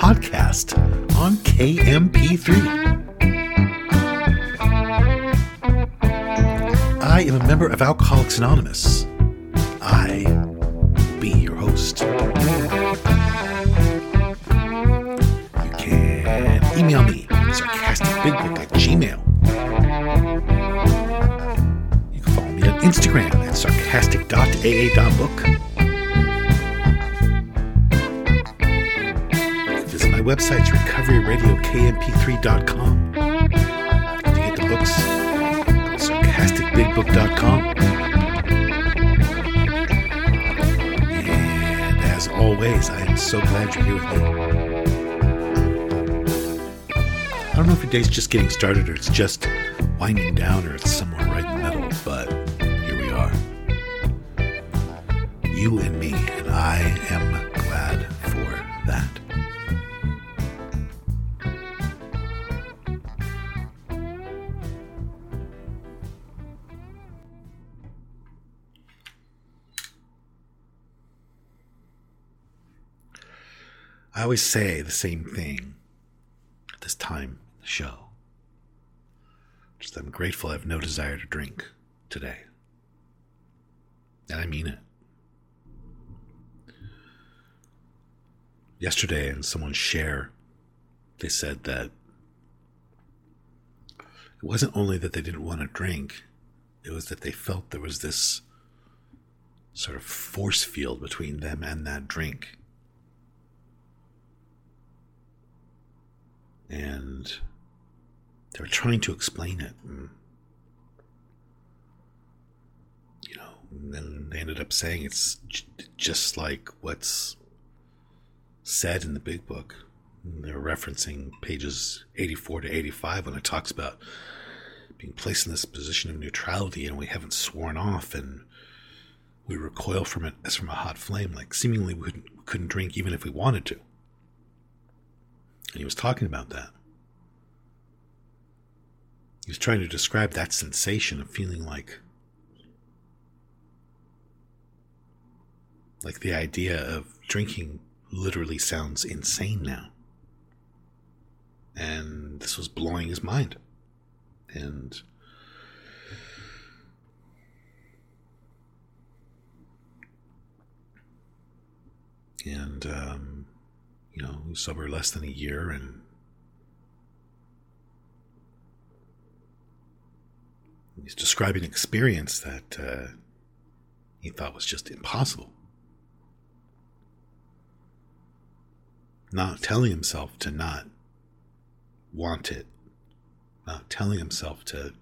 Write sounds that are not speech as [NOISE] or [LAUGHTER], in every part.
podcast on KMP3. I am a member of Alcoholics Anonymous. I will be your host. You can email me sarcasticbigbook at gmail. You can follow me on Instagram at sarcastic.aa.book. can visit my website, recoveryradiokmp3.com. To get the books, sarcasticbigbook.com. And as always, I am so glad you're here with me. I don't know if your day's just getting started or it's just winding down or it's somewhere right in the middle, but here we are. You and me, and I am I always say the same thing at this time in the show. Just that I'm grateful I have no desire to drink today. And I mean it. Yesterday, in someone's share, they said that it wasn't only that they didn't want to drink, it was that they felt there was this sort of force field between them and that drink. And they were trying to explain it. And, you know, and then they ended up saying it's j- just like what's said in the big book. And they're referencing pages 84 to 85 when it talks about being placed in this position of neutrality and we haven't sworn off and we recoil from it as from a hot flame, like seemingly we couldn't, couldn't drink even if we wanted to. And he was talking about that. He was trying to describe that sensation of feeling like like the idea of drinking literally sounds insane now. And this was blowing his mind. And and um you know, sober less than a year and he's describing an experience that uh, he thought was just impossible. Not telling himself to not want it, not telling himself to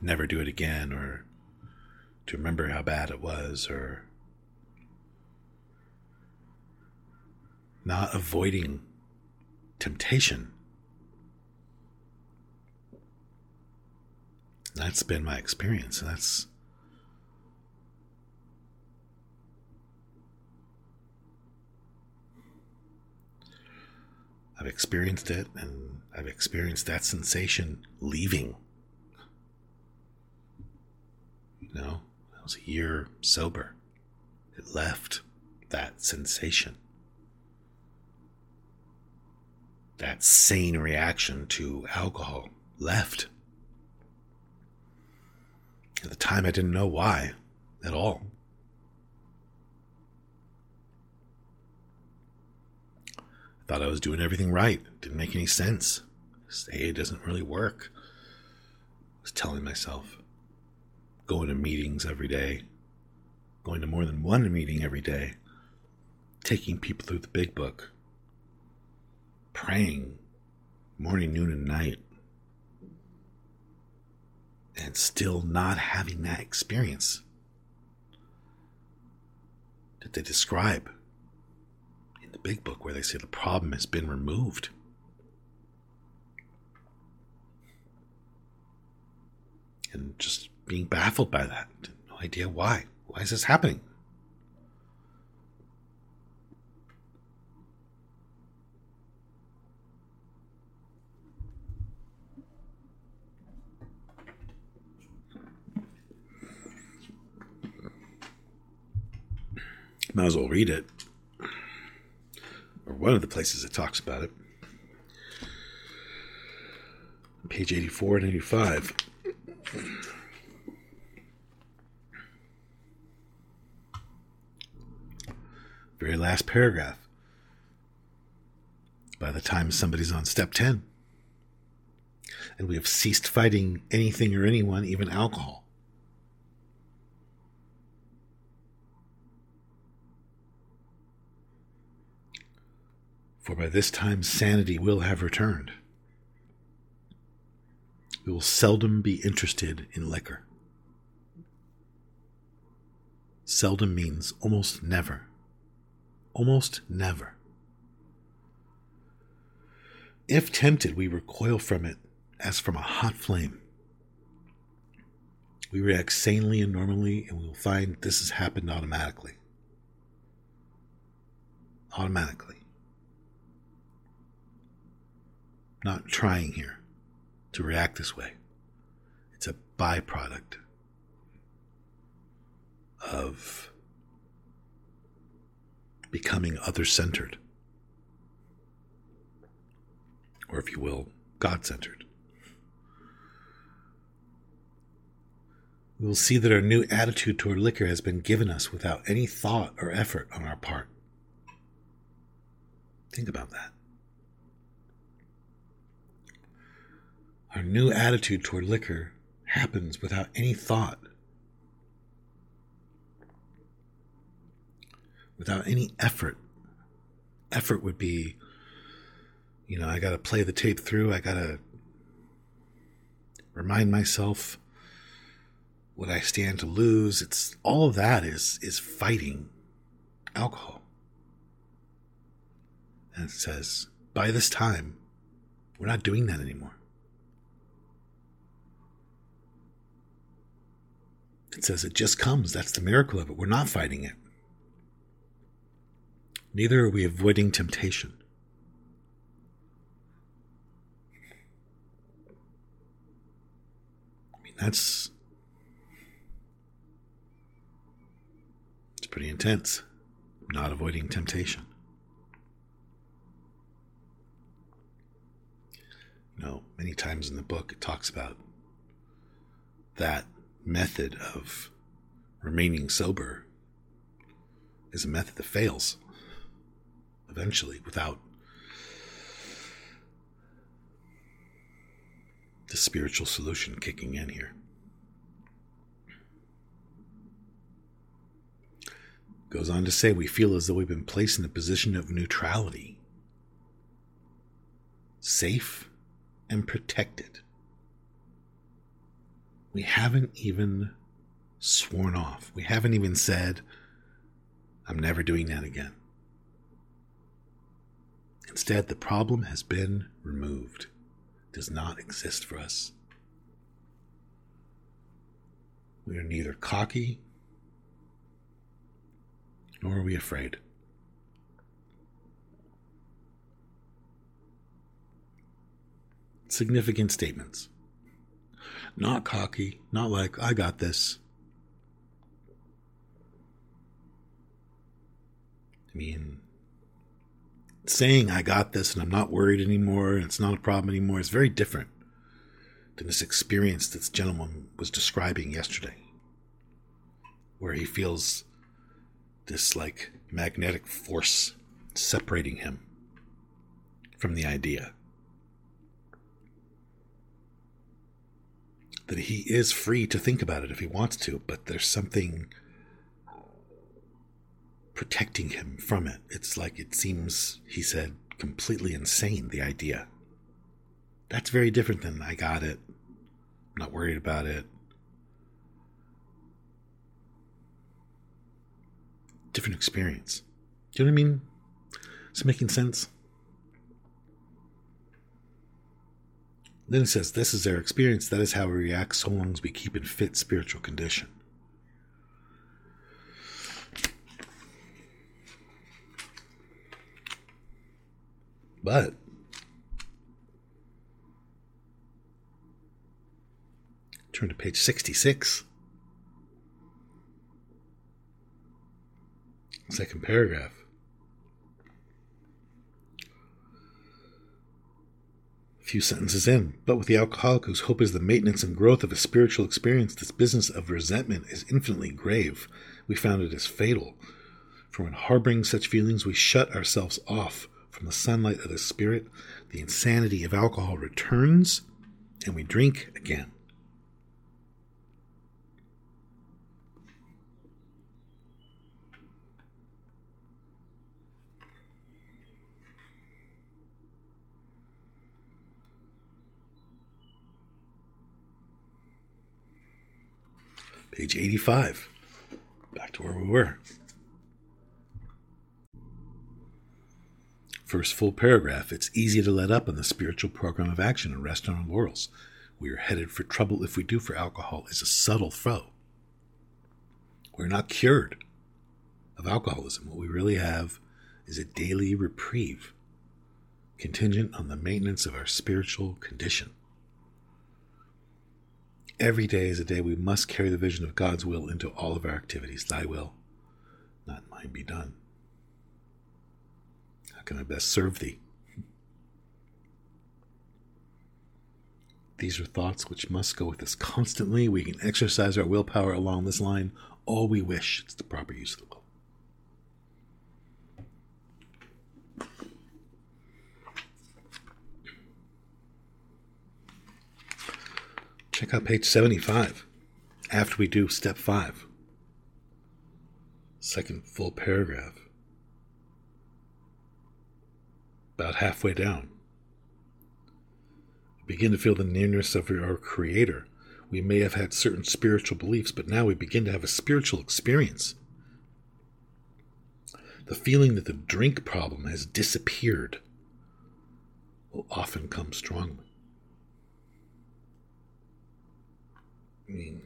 never do it again or to remember how bad it was or not avoiding temptation. That's been my experience. That's I've experienced it and I've experienced that sensation leaving. You know, I was a year sober. It left that sensation. That sane reaction to alcohol left. At the time, I didn't know why at all. I thought I was doing everything right. Didn't make any sense. Say it doesn't really work. I was telling myself. Going to meetings every day. Going to more than one meeting every day. Taking people through the big book praying morning, noon, and night, and still not having that experience that they describe in the big book where they say the problem has been removed. And just being baffled by that. No idea why. Why is this happening? Might as well read it. Or one of the places it talks about it. Page 84 and 85. Very last paragraph. By the time somebody's on step 10. And we have ceased fighting anything or anyone, even alcohol. For by this time sanity will have returned. We will seldom be interested in liquor. Seldom means almost never. Almost never. If tempted, we recoil from it as from a hot flame. We react sanely and normally, and we will find this has happened automatically. Automatically. Not trying here to react this way. It's a byproduct of becoming other centered. Or, if you will, God centered. We will see that our new attitude toward liquor has been given us without any thought or effort on our part. Think about that. Our new attitude toward liquor happens without any thought, without any effort. Effort would be, you know, I got to play the tape through, I got to remind myself what I stand to lose. It's all of that is is fighting alcohol. And it says, by this time, we're not doing that anymore. It says it just comes. That's the miracle of it. We're not fighting it. Neither are we avoiding temptation. I mean, that's. It's pretty intense. Not avoiding temptation. You know, many times in the book it talks about that method of remaining sober is a method that fails eventually without the spiritual solution kicking in here. Goes on to say, we feel as though we've been placed in a position of neutrality, safe and protected we haven't even sworn off. We haven't even said, I'm never doing that again. Instead, the problem has been removed, it does not exist for us. We are neither cocky nor are we afraid. Significant statements. Not cocky, not like, I got this. I mean, saying I got this and I'm not worried anymore and it's not a problem anymore is very different than this experience this gentleman was describing yesterday, where he feels this like magnetic force separating him from the idea. That he is free to think about it if he wants to, but there's something protecting him from it. It's like it seems, he said, completely insane, the idea. That's very different than I got it. I'm not worried about it. Different experience. Do you know what I mean? Is it making sense? Then it says, This is their experience. That is how we react so long as we keep in fit spiritual condition. But turn to page 66. Second paragraph. Few sentences in, but with the alcoholic whose hope is the maintenance and growth of a spiritual experience, this business of resentment is infinitely grave. We found it is fatal. For when harboring such feelings, we shut ourselves off from the sunlight of the Spirit, the insanity of alcohol returns, and we drink again. Page 85. Back to where we were. First full paragraph It's easy to let up on the spiritual program of action and rest on our laurels. We are headed for trouble if we do, for alcohol is a subtle foe. We're not cured of alcoholism. What we really have is a daily reprieve, contingent on the maintenance of our spiritual condition. Every day is a day we must carry the vision of God's will into all of our activities. Thy will, not mine, be done How can I best serve thee? These are thoughts which must go with us constantly. We can exercise our willpower along this line all we wish. It's the proper use of the will. Check out page 75 after we do step 5. Second full paragraph. about halfway down. Begin to feel the nearness of our Creator. We may have had certain spiritual beliefs, but now we begin to have a spiritual experience. The feeling that the drink problem has disappeared will often come strongly. I mean,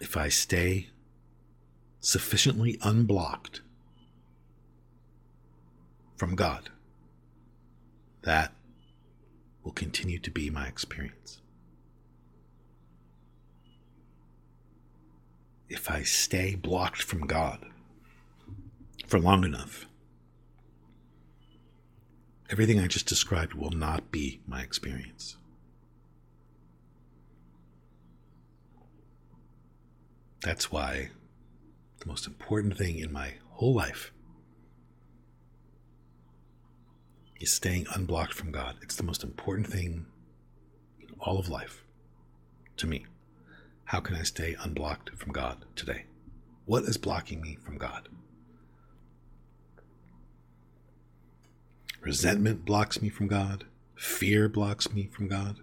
if I stay sufficiently unblocked from God, that will continue to be my experience. If I stay blocked from God for long enough, everything I just described will not be my experience. That's why the most important thing in my whole life is staying unblocked from God. It's the most important thing in all of life to me. How can I stay unblocked from God today? What is blocking me from God? Resentment blocks me from God. Fear blocks me from God.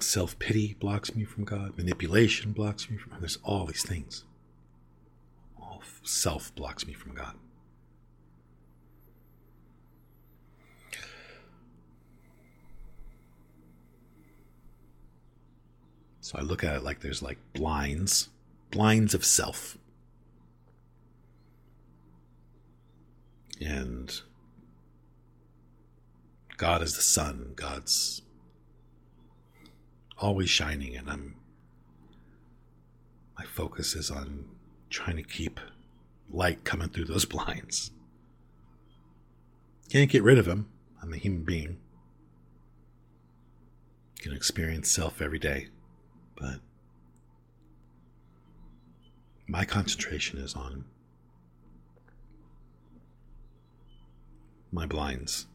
Self pity blocks me from God. Manipulation blocks me from God. There's all these things. All self blocks me from God. So I look at it like there's like blinds, blinds of self. And God is the sun, God's always shining, and I'm my focus is on trying to keep light coming through those [LAUGHS] blinds. Can't get rid of them. I'm a human being. Can experience self every day, but my concentration is on my blinds.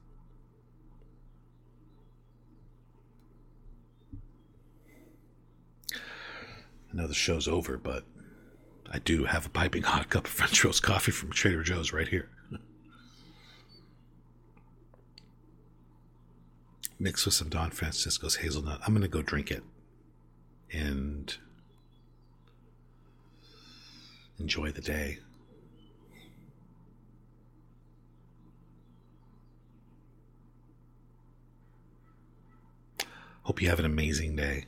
I know the show's over, but I do have a piping [LAUGHS] hot cup of French roast coffee from Trader Joe's right here. Mixed with some Don Francisco's hazelnut. I'm going to go drink it and enjoy the day. Hope you have an amazing day.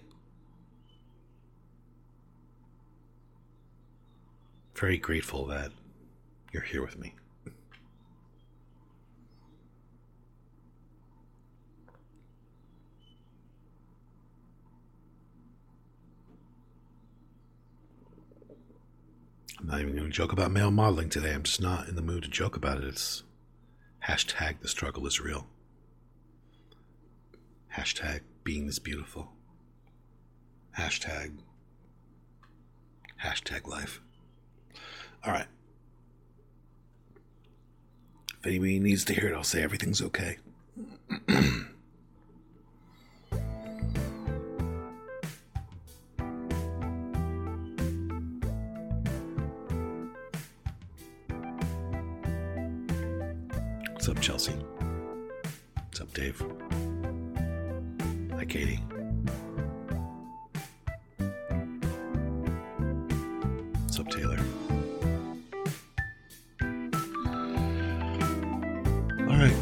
Very grateful that you're here with me. Not even going to joke about male modeling today. I'm just not in the mood to joke about it. It's hashtag the struggle is real. Hashtag being is beautiful. Hashtag hashtag life. All right. If anybody needs to hear it, I'll say everything's okay. [CLEARS THROAT] What's up, Chelsea? What's up, Dave? Hi, Katie. What's up, Taylor? All right.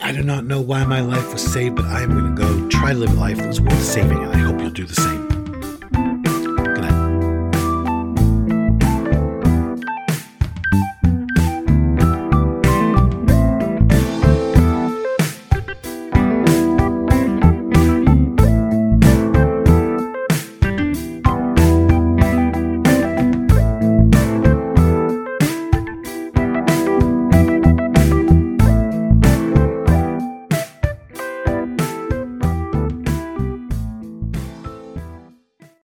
I do not know why my life was saved, but I am going to go try to live a life that was worth saving, and I hope you'll do the same.